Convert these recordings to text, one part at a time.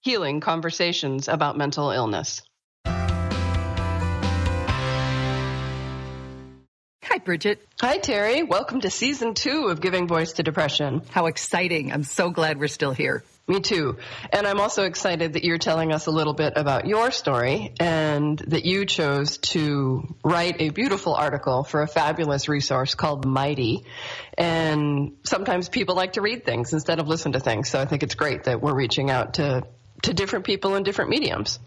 healing conversations about mental illness. Hi, Bridget. Hi, Terry. Welcome to season two of Giving Voice to Depression. How exciting. I'm so glad we're still here. Me too. And I'm also excited that you're telling us a little bit about your story and that you chose to write a beautiful article for a fabulous resource called Mighty. And sometimes people like to read things instead of listen to things. So I think it's great that we're reaching out to, to different people in different mediums.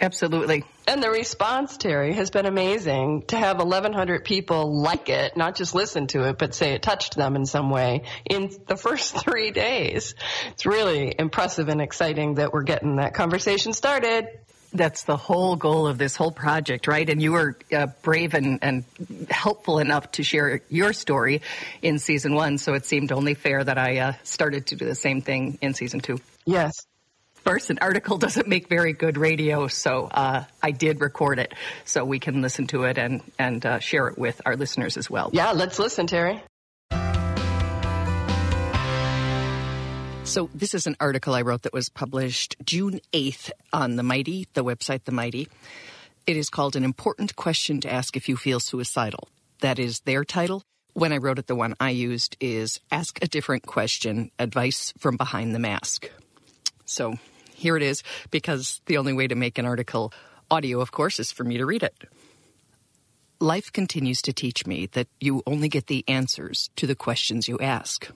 Absolutely. And the response, Terry, has been amazing to have 1,100 people like it, not just listen to it, but say it touched them in some way in the first three days. It's really impressive and exciting that we're getting that conversation started. That's the whole goal of this whole project, right? And you were uh, brave and, and helpful enough to share your story in season one, so it seemed only fair that I uh, started to do the same thing in season two. Yes course, an article doesn't make very good radio, so uh, I did record it so we can listen to it and and uh, share it with our listeners as well. Yeah, let's listen, Terry. So this is an article I wrote that was published June 8th on the Mighty, the website The Mighty. It is called An Important Question to Ask If You Feel Suicidal. That is their title. When I wrote it, the one I used is Ask a Different Question Advice from Behind the Mask. So here it is, because the only way to make an article audio, of course, is for me to read it. Life continues to teach me that you only get the answers to the questions you ask.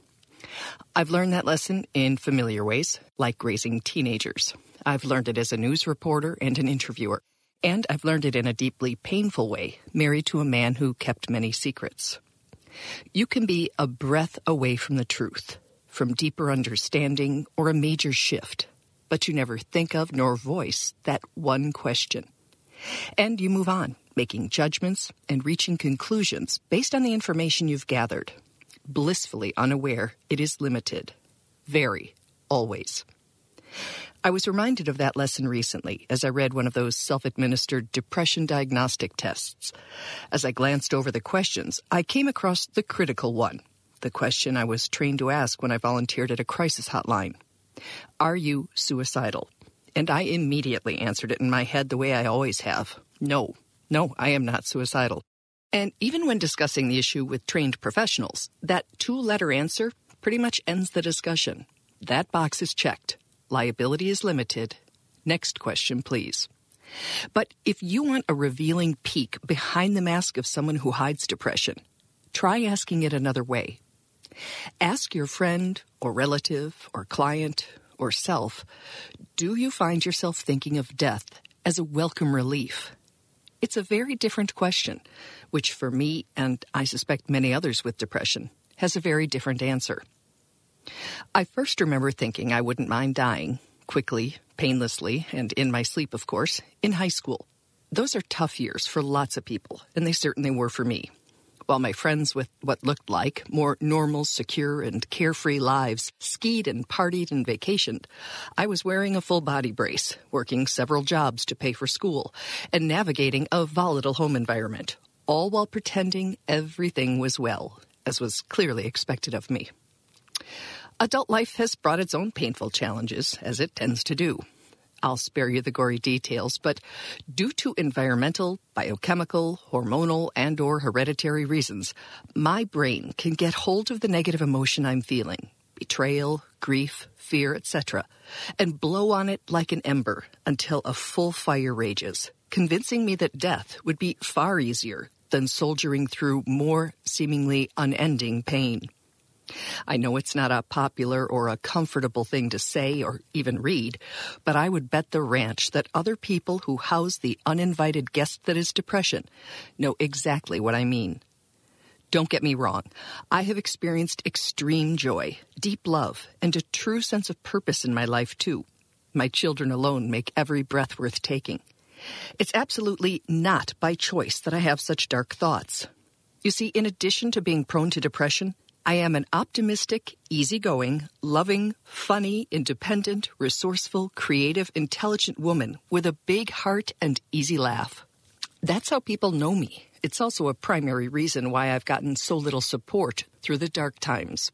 I've learned that lesson in familiar ways, like raising teenagers. I've learned it as a news reporter and an interviewer. And I've learned it in a deeply painful way, married to a man who kept many secrets. You can be a breath away from the truth, from deeper understanding or a major shift but you never think of nor voice that one question. And you move on, making judgments and reaching conclusions based on the information you've gathered. Blissfully unaware it is limited. Very, always. I was reminded of that lesson recently as I read one of those self administered depression diagnostic tests. As I glanced over the questions, I came across the critical one, the question I was trained to ask when I volunteered at a crisis hotline. Are you suicidal? And I immediately answered it in my head the way I always have. No, no, I am not suicidal. And even when discussing the issue with trained professionals, that two letter answer pretty much ends the discussion. That box is checked. Liability is limited. Next question, please. But if you want a revealing peek behind the mask of someone who hides depression, try asking it another way. Ask your friend or relative or client or self do you find yourself thinking of death as a welcome relief? It's a very different question, which for me, and I suspect many others with depression, has a very different answer. I first remember thinking I wouldn't mind dying, quickly, painlessly, and in my sleep, of course, in high school. Those are tough years for lots of people, and they certainly were for me while my friends with what looked like more normal, secure, and carefree lives skied and partied and vacationed, I was wearing a full body brace, working several jobs to pay for school, and navigating a volatile home environment, all while pretending everything was well, as was clearly expected of me. Adult life has brought its own painful challenges, as it tends to do. I'll spare you the gory details, but due to environmental, biochemical, hormonal, and or hereditary reasons, my brain can get hold of the negative emotion I'm feeling, betrayal, grief, fear, etc., and blow on it like an ember until a full fire rages, convincing me that death would be far easier than soldiering through more seemingly unending pain. I know it's not a popular or a comfortable thing to say or even read, but I would bet the ranch that other people who house the uninvited guest that is depression know exactly what I mean. Don't get me wrong. I have experienced extreme joy, deep love, and a true sense of purpose in my life too. My children alone make every breath worth taking. It's absolutely not by choice that I have such dark thoughts. You see, in addition to being prone to depression, I am an optimistic, easygoing, loving, funny, independent, resourceful, creative, intelligent woman with a big heart and easy laugh. That's how people know me. It's also a primary reason why I've gotten so little support through the dark times.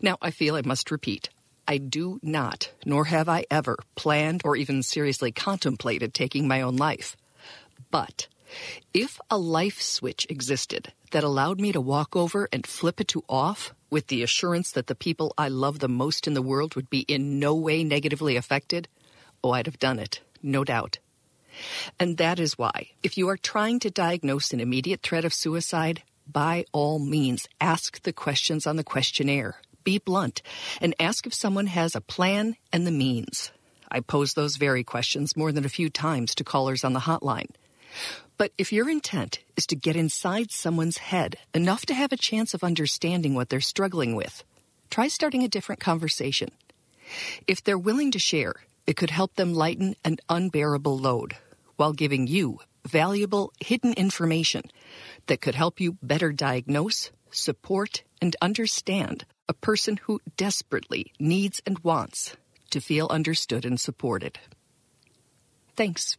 Now, I feel I must repeat. I do not, nor have I ever, planned or even seriously contemplated taking my own life. But if a life switch existed that allowed me to walk over and flip it to off with the assurance that the people I love the most in the world would be in no way negatively affected, oh, I'd have done it, no doubt. And that is why, if you are trying to diagnose an immediate threat of suicide, by all means, ask the questions on the questionnaire. Be blunt and ask if someone has a plan and the means. I pose those very questions more than a few times to callers on the hotline. But if your intent is to get inside someone's head enough to have a chance of understanding what they're struggling with, try starting a different conversation. If they're willing to share, it could help them lighten an unbearable load while giving you valuable hidden information that could help you better diagnose, support, and understand a person who desperately needs and wants to feel understood and supported. Thanks.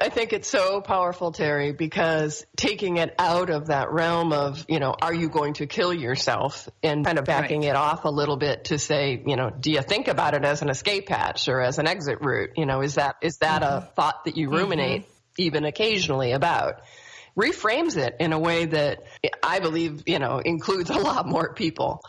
I think it's so powerful, Terry, because taking it out of that realm of, you know, are you going to kill yourself and kind of backing right. it off a little bit to say, you know, do you think about it as an escape hatch or as an exit route? You know, is that, is that mm-hmm. a thought that you ruminate mm-hmm. even occasionally about? Reframes it in a way that I believe, you know, includes a lot more people.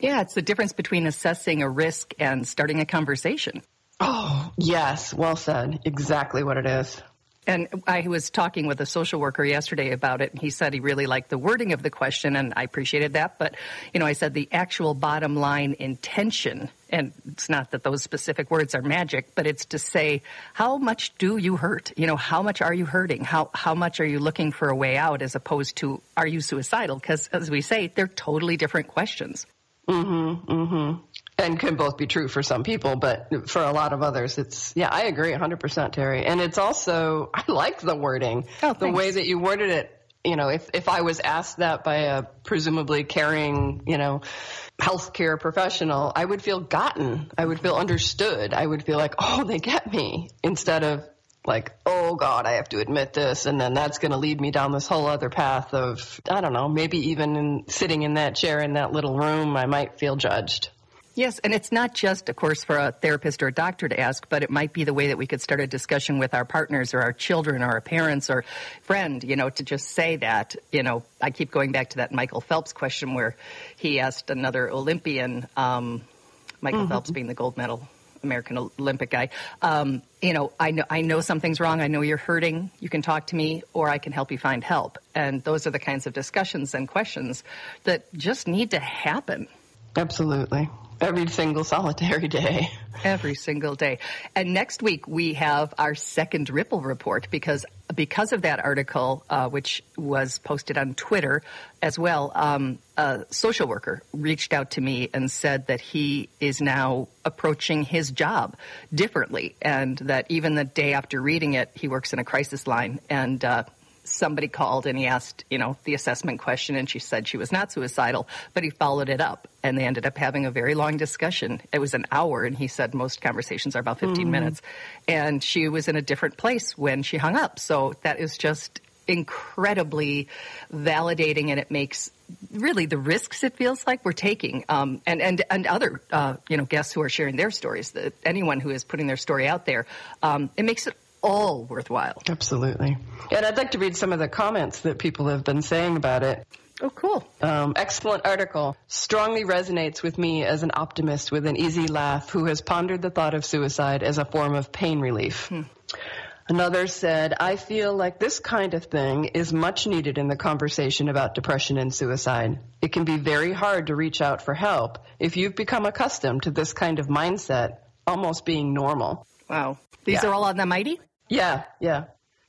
Yeah, it's the difference between assessing a risk and starting a conversation. Oh, yes. Well said. Exactly what it is. And I was talking with a social worker yesterday about it, and he said he really liked the wording of the question, and I appreciated that. But, you know, I said the actual bottom line intention, and it's not that those specific words are magic, but it's to say, how much do you hurt? You know, how much are you hurting? How, how much are you looking for a way out as opposed to, are you suicidal? Because, as we say, they're totally different questions. Mm hmm, mm hmm and can both be true for some people, but for a lot of others, it's, yeah, I agree 100%, Terry. And it's also, I like the wording, oh, the way that you worded it. You know, if, if I was asked that by a presumably caring, you know, healthcare professional, I would feel gotten. I would feel understood. I would feel like, oh, they get me instead of like, oh God, I have to admit this. And then that's going to lead me down this whole other path of, I don't know, maybe even in, sitting in that chair in that little room, I might feel judged. Yes, and it's not just, of course, for a therapist or a doctor to ask, but it might be the way that we could start a discussion with our partners or our children or our parents or friend, you know, to just say that, you know, I keep going back to that Michael Phelps question where he asked another Olympian, um, Michael mm-hmm. Phelps being the gold medal American Olympic guy. Um, you know, I know I know something's wrong. I know you're hurting. You can talk to me, or I can help you find help. And those are the kinds of discussions and questions that just need to happen. Absolutely. Every single solitary day. Every single day. And next week we have our second Ripple report because because of that article, uh, which was posted on Twitter as well. Um, a social worker reached out to me and said that he is now approaching his job differently, and that even the day after reading it, he works in a crisis line and. Uh, somebody called and he asked, you know, the assessment question and she said she was not suicidal, but he followed it up and they ended up having a very long discussion. It was an hour and he said most conversations are about 15 mm-hmm. minutes. And she was in a different place when she hung up. So that is just incredibly validating and it makes really the risks it feels like we're taking um, and and and other uh, you know guests who are sharing their stories that anyone who is putting their story out there um, it makes it all worthwhile. Absolutely. And I'd like to read some of the comments that people have been saying about it. Oh, cool. Um, excellent article. Strongly resonates with me as an optimist with an easy laugh who has pondered the thought of suicide as a form of pain relief. Hmm. Another said, I feel like this kind of thing is much needed in the conversation about depression and suicide. It can be very hard to reach out for help if you've become accustomed to this kind of mindset almost being normal. Wow. These yeah. are all on the Mighty? Yeah, yeah.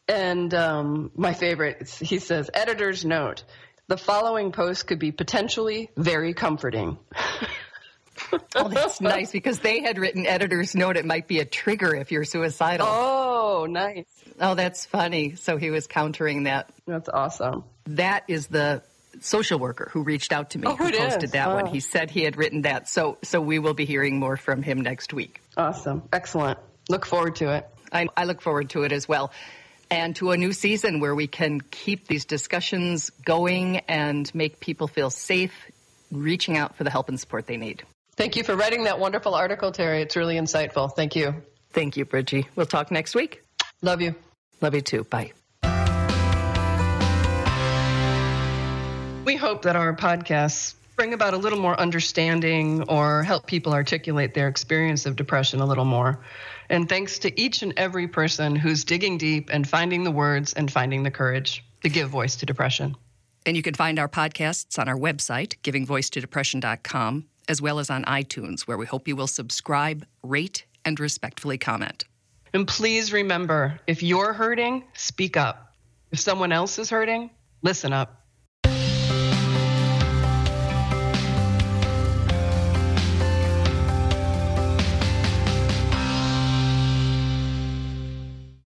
And um, my favorite, he says, editor's note. The following post could be potentially very comforting. oh, that's nice because they had written editor's note it might be a trigger if you're suicidal. Oh, nice. Oh, that's funny. So he was countering that. That's awesome. That is the social worker who reached out to me oh, who posted is? that oh. one. He said he had written that. So so we will be hearing more from him next week. Awesome. Excellent. Look forward to it. I, I look forward to it as well. And to a new season where we can keep these discussions going and make people feel safe reaching out for the help and support they need. Thank you for writing that wonderful article, Terry. It's really insightful. Thank you. Thank you, Bridgie. We'll talk next week. Love you. Love you too. Bye. We hope that our podcasts bring about a little more understanding or help people articulate their experience of depression a little more. And thanks to each and every person who's digging deep and finding the words and finding the courage to give voice to depression. And you can find our podcasts on our website, givingvoicetodepression.com, as well as on iTunes, where we hope you will subscribe, rate, and respectfully comment. And please remember if you're hurting, speak up. If someone else is hurting, listen up.